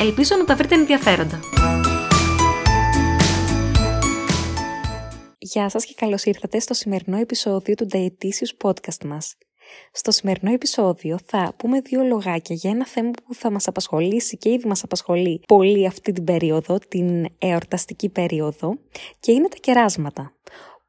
Ελπίζω να τα βρείτε ενδιαφέροντα. Γεια σας και καλώς ήρθατε στο σημερινό επεισόδιο του Dietitious Podcast μας. Στο σημερινό επεισόδιο θα πούμε δύο λογάκια για ένα θέμα που θα μας απασχολήσει και ήδη μας απασχολεί πολύ αυτή την περίοδο, την εορταστική περίοδο και είναι τα κεράσματα.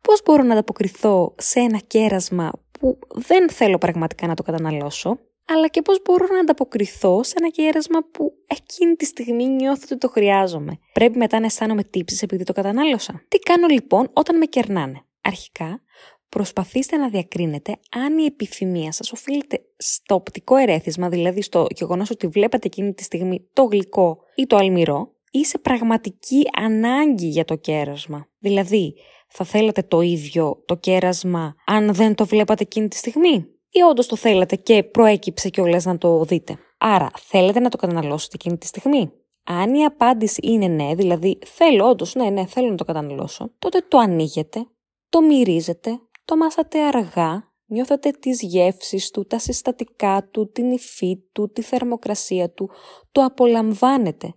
Πώς μπορώ να ανταποκριθώ σε ένα κέρασμα που δεν θέλω πραγματικά να το καταναλώσω; Αλλά και πώς μπορώ να ανταποκριθώ σε ένα κέρασμα που εκείνη τη στιγμή νιώθω ότι το χρειάζομαι. Πρέπει μετά να αισθάνομαι τύψεις επειδή το κατανάλωσα. Τι κάνω λοιπόν όταν με κερνάνε; Αρχικά, προσπαθήστε να διακρίνετε αν η επιθυμία σας οφείλεται στο οπτικό ερέθισμα, δηλαδή στο γεγονός ότι βλέπετε εκείνη τη στιγμή το γλυκό ή το αλμυρό, ή σε πραγματική ανάγκη για το κέρασμα. Δηλαδή, θα θέλατε το ίδιο το κέρασμα αν δεν το βλέπατε εκείνη τη στιγμή; Ή όντως το θέλετε και προέκυψε κιόλας να το δείτε. Άρα, θέλετε να το καταναλώσετε εκείνη τη στιγμή; Αν η απάντηση είναι ναι, δηλαδή θέλω όντως, ναι, ναι, θέλω να το καταναλώσω, τότε το ανοίγετε, το μυρίζετε, το μάσατε αργά, νιώθετε τις γεύσεις του, τα συστατικά του, την υφή του, τη θερμοκρασία του, το απολαμβάνετε.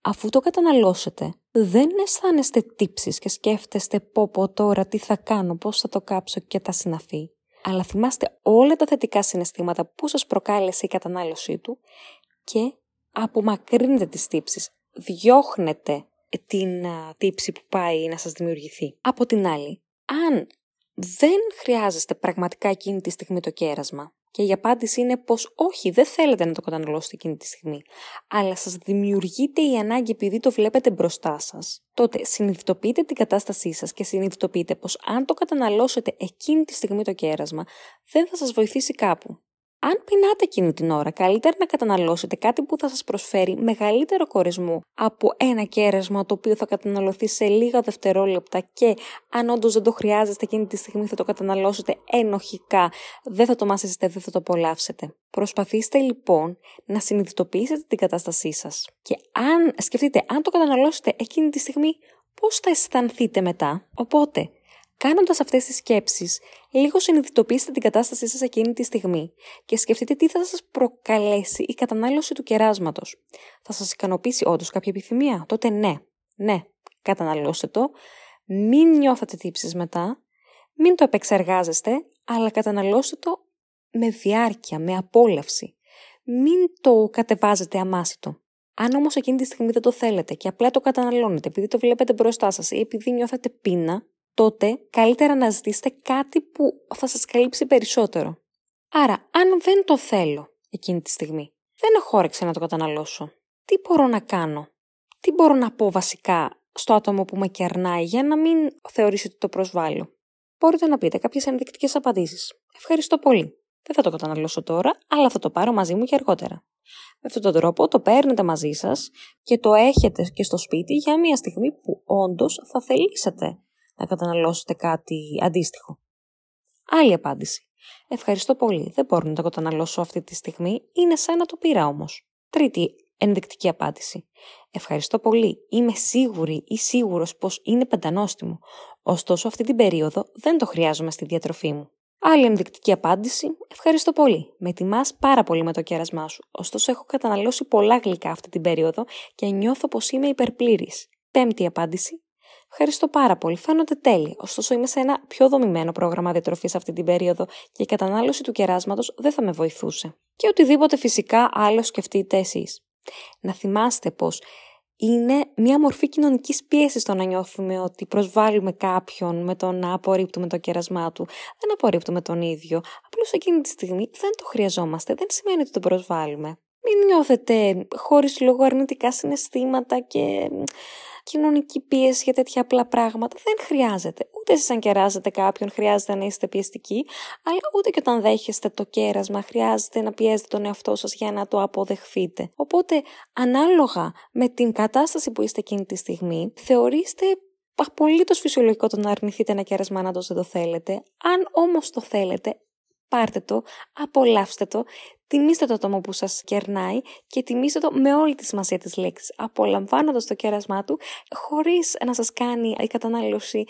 Αφού το καταναλώσετε, δεν αισθάνεστε τύψεις και σκέφτεστε πω πω τώρα τι θα κάνω, πώς θα το κάψω και τα συναφή αλλά θυμάστε όλα τα θετικά συναισθήματα που σας προκάλεσε η κατανάλωσή του και απομακρύνετε τις τύψεις. Διώχνετε την τύψη που πάει να σας δημιουργηθεί. Από την άλλη, αν δεν χρειάζεστε πραγματικά εκείνη τη στιγμή το κέρασμα και η απάντηση είναι πως όχι, δεν θέλετε να το καταναλώσετε εκείνη τη στιγμή, αλλά σας δημιουργείται η ανάγκη επειδή το βλέπετε μπροστά σας, τότε συνειδητοποιείτε την κατάστασή σας και συνειδητοποιείτε πως αν το καταναλώσετε εκείνη τη στιγμή το κέρασμα, δεν θα σας βοηθήσει κάπου. Αν πεινάτε εκείνη την ώρα, καλύτερα να καταναλώσετε κάτι που θα σας προσφέρει μεγαλύτερο κορισμό από ένα κέρασμα το οποίο θα καταναλωθεί σε λίγα δευτερόλεπτα και αν όντως δεν το χρειάζεστε εκείνη τη στιγμή θα το καταναλώσετε ενοχικά, δεν θα το μασίσετε, δεν θα το απολαύσετε. Προσπαθήστε λοιπόν να συνειδητοποιήσετε την κατάστασή σας και αν σκεφτείτε αν το καταναλώσετε εκείνη τη στιγμή πώς θα αισθανθείτε μετά; Οπότε Κάνοντας αυτές τις σκέψεις, λίγο συνειδητοποιήστε την κατάστασή σας εκείνη τη στιγμή και σκεφτείτε τι θα σας προκαλέσει η κατανάλωση του κεράσματος. Θα σας ικανοποιήσει όντως κάποια επιθυμία; Τότε ναι, ναι, καταναλώστε το. Μην νιώθετε τύψει μετά. Μην το επεξεργάζεστε, αλλά καταναλώστε το με διάρκεια, με απόλαυση. Μην το κατεβάζετε αμάσιτο. Αν όμως εκείνη τη στιγμή δεν το θέλετε και απλά το καταναλώνετε επειδή το βλέπετε μπροστά σας ή επειδή νιώθετε πείνα, τότε καλύτερα να ζητήσετε κάτι που θα σας καλύψει περισσότερο. Άρα, αν δεν το θέλω εκείνη τη στιγμή, δεν έχω όρεξη να το καταναλώσω. Τι μπορώ να κάνω, τι μπορώ να πω βασικά στο άτομο που με κερνάει για να μην θεωρήσει ότι το προσβάλλω; Μπορείτε να πείτε κάποιες ενδεικτικές απαντήσεις. Ευχαριστώ πολύ. Δεν θα το καταναλώσω τώρα, αλλά θα το πάρω μαζί μου και αργότερα. Με αυτόν τον τρόπο το παίρνετε μαζί σας και το έχετε και στο σπίτι για μια στιγμή που όντως θα θελήσετε να καταναλώσετε κάτι αντίστοιχο. Άλλη απάντηση. Ευχαριστώ πολύ. Δεν μπορώ να το καταναλώσω αυτή τη στιγμή. Είναι σαν να το πήρα όμως. Τρίτη ενδεικτική απάντηση. Ευχαριστώ πολύ. Είμαι σίγουρη ή σίγουρος πως είναι πεντανόστιμο. Ωστόσο, αυτή την περίοδο δεν το χρειάζομαι στη διατροφή μου. Άλλη ενδεικτική απάντηση. Ευχαριστώ πολύ. Με τιμάς πάρα πολύ με το κέρασμά σου. Ωστόσο, έχω καταναλώσει πολλά γλυκά αυτή την περίοδο και νιώθω πως είμαι υπερπλήρης. Πέμπτη απάντηση. Ευχαριστώ πάρα πολύ. Φαίνονται τέλεια. Ωστόσο, είμαι σε ένα πιο δομημένο πρόγραμμα διατροφής αυτή την περίοδο και η κατανάλωση του κεράσματος δεν θα με βοηθούσε. Και οτιδήποτε φυσικά άλλο σκεφτείτε εσείς. Να θυμάστε πως είναι μια μορφή κοινωνικής πίεσης το να νιώθουμε ότι προσβάλλουμε κάποιον με το να απορρίπτουμε το κέρασμά του. Δεν απορρίπτουμε τον ίδιο. Απλώς εκείνη τη στιγμή δεν το χρειαζόμαστε. Δεν σημαίνει ότι τον προσβάλλουμε. Μην νιώθετε χωρίς λόγο αρνητικά συναισθήματα και κοινωνική πίεση για τέτοια απλά πράγματα. Δεν χρειάζεται. Ούτε εσείς αν κεράζετε κάποιον χρειάζεται να είστε πιεστικοί, αλλά ούτε και όταν δέχεστε το κέρασμα χρειάζεται να πιέζετε τον εαυτό σας για να το αποδεχθείτε. Οπότε, ανάλογα με την κατάσταση που είστε εκείνη τη στιγμή, θεωρήστε απολύτως φυσιολογικό το να αρνηθείτε ένα κέρασμα αν δεν το θέλετε. Αν όμως το θέλετε, πάρτε το, απολαύστε το, τιμήστε το άτομο που σας κερνάει και τιμήστε το με όλη τη σημασία της λέξης, απολαμβάνοντας το κέρασμά του, χωρίς να σας κάνει η κατανάλωση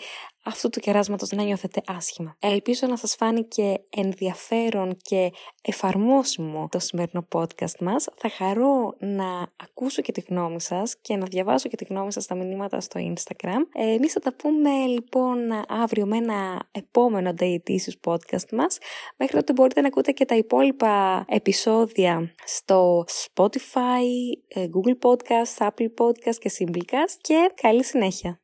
αυτού του κεράσματος να νιώθετε άσχημα. Ελπίζω να σας φάνηκε ενδιαφέρον και εφαρμόσιμο το σημερινό podcast μας. Θα χαρώ να ακούσω και τη γνώμη σας και να διαβάσω και τη γνώμη σας στα μηνύματα στο Instagram. Ε, εμείς θα τα πούμε λοιπόν αύριο με ένα επόμενο Day podcast μας. Μέχρι τότε μπορείτε να ακούτε και τα υπόλοιπα επεισόδια στο Spotify, ε, Google Podcast, Apple Podcast και Simplecast και καλή συνέχεια.